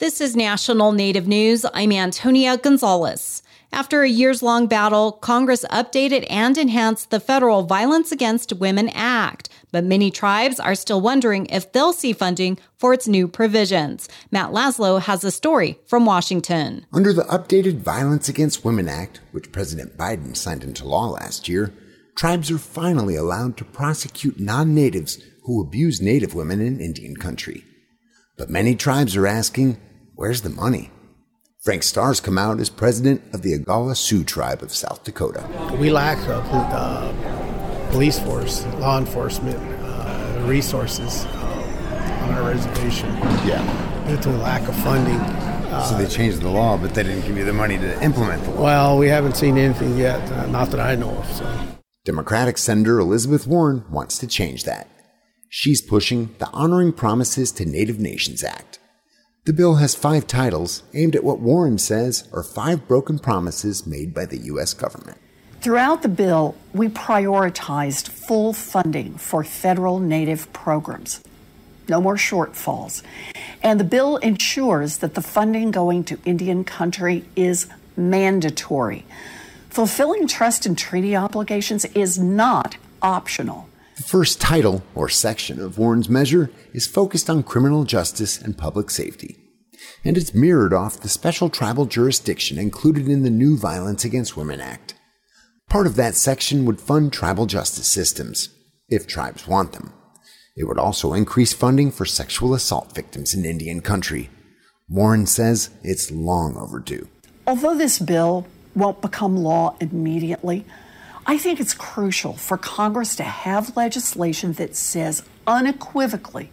This is National Native News. I'm Antonia Gonzales. After a years long battle, Congress updated and enhanced the Federal Violence Against Women Act, but many tribes are still wondering if they'll see funding for its new provisions. Matt Laslo has a story from Washington. Under the updated Violence Against Women Act, which President Biden signed into law last year, tribes are finally allowed to prosecute non natives who abuse native women in Indian country. But many tribes are asking, Where's the money? Frank Star Comes Out as president of the Oglala Sioux tribe of South Dakota. We lack a uh, police force, law enforcement, uh, resources uh, on our reservation. Yeah. Due to lack of funding. so they changed the law, but they didn't give you the money to implement the law. Well, we haven't seen anything yet, uh, not that I know of. So. Democratic Senator Elizabeth Warren wants to change that. She's pushing the Honoring Promises to Native Nations Act. The bill has five titles aimed at what Warren says are five broken promises made by the U.S. government. Throughout the bill, we prioritized full funding for federal Native programs. No more shortfalls. And the bill ensures that the funding going to Indian country is mandatory. Fulfilling trust and treaty obligations is not optional. The first title, or section, of Warren's measure is focused on criminal justice and public safety, and it's mirrored off the special tribal jurisdiction included in the new Violence Against Women Act. Part of that section would fund tribal justice systems, if tribes want them. It would also increase funding for sexual assault victims in Indian country. Warren says it's long overdue. Although this bill won't become law immediately, I think it's crucial for Congress to have legislation that says unequivocally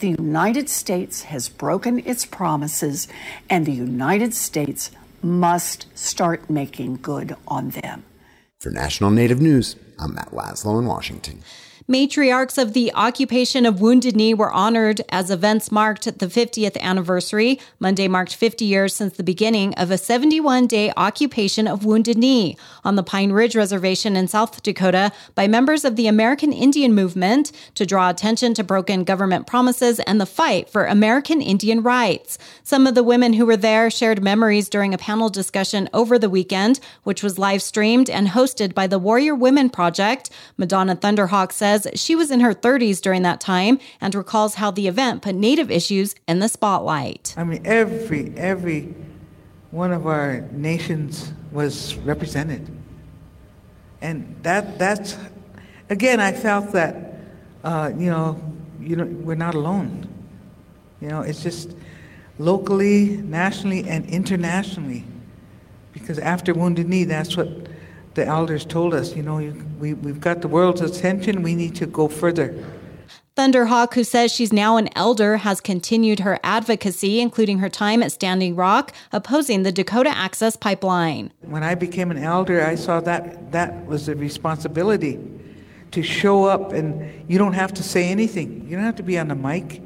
the United States has broken its promises and the United States must start making good on them. For National Native News, I'm Matt Laslo in Washington. Matriarchs of the occupation of Wounded Knee were honored as events marked the 50th anniversary. Monday marked 50 years since the beginning of a 71 day occupation of Wounded Knee on the Pine Ridge Reservation in South Dakota by members of the American Indian Movement to draw attention to broken government promises and the fight for American Indian rights. Some of the women who were there shared memories during a panel discussion over the weekend, which was live streamed and hosted by the Warrior Women Project. Madonna Thunder Hawk says she was in her 30s during that time and recalls how the event put Native issues in the spotlight. I mean, every, every one of our nations was represented. And that, that's, again, I felt that, uh, you know, you know, we're not alone. You know, it's just locally, nationally, and internationally. Because after Wounded Knee, that's what the elders told us, you know, you, we, we've got the world's attention, we need to go further. Thunder Hawk, who says she's now an elder, has continued her advocacy, including her time at Standing Rock, opposing the Dakota Access Pipeline. When I became an elder, I saw that that was a responsibility to show up, and you don't have to say anything. You don't have to be on the mic.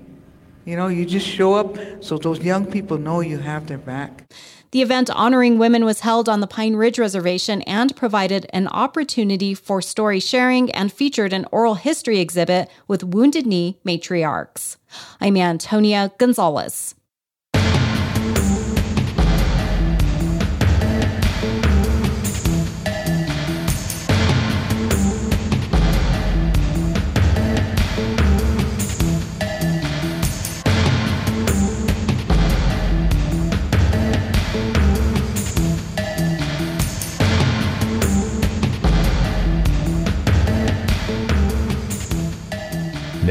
You know, you just show up so those young people know you have their back. The event honoring women was held on the Pine Ridge Reservation and provided an opportunity for story sharing and featured an oral history exhibit with Wounded Knee matriarchs. I'm Antonia Gonzales.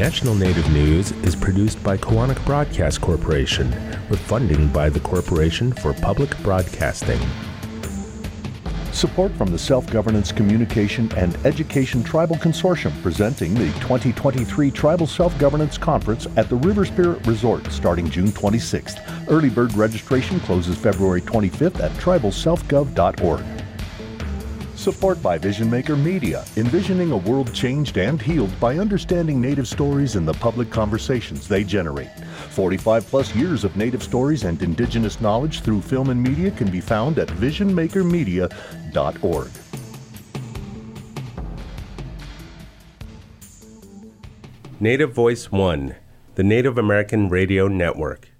National Native News is produced by Koahnic Broadcast Corporation with funding by the Corporation for Public Broadcasting. Support from the Self Governance Communication and Education Tribal Consortium presenting the 2023 Tribal Self Governance Conference at the River Spirit Resort starting June 26th. Early bird registration closes February 25th at tribalselfgov.org. Support by Vision Maker Media, envisioning a world changed and healed by understanding Native stories and the public conversations they generate. 45 plus years of Native stories and Indigenous knowledge through film and media can be found at visionmakermedia.org. Native Voice One, the Native American Radio Network.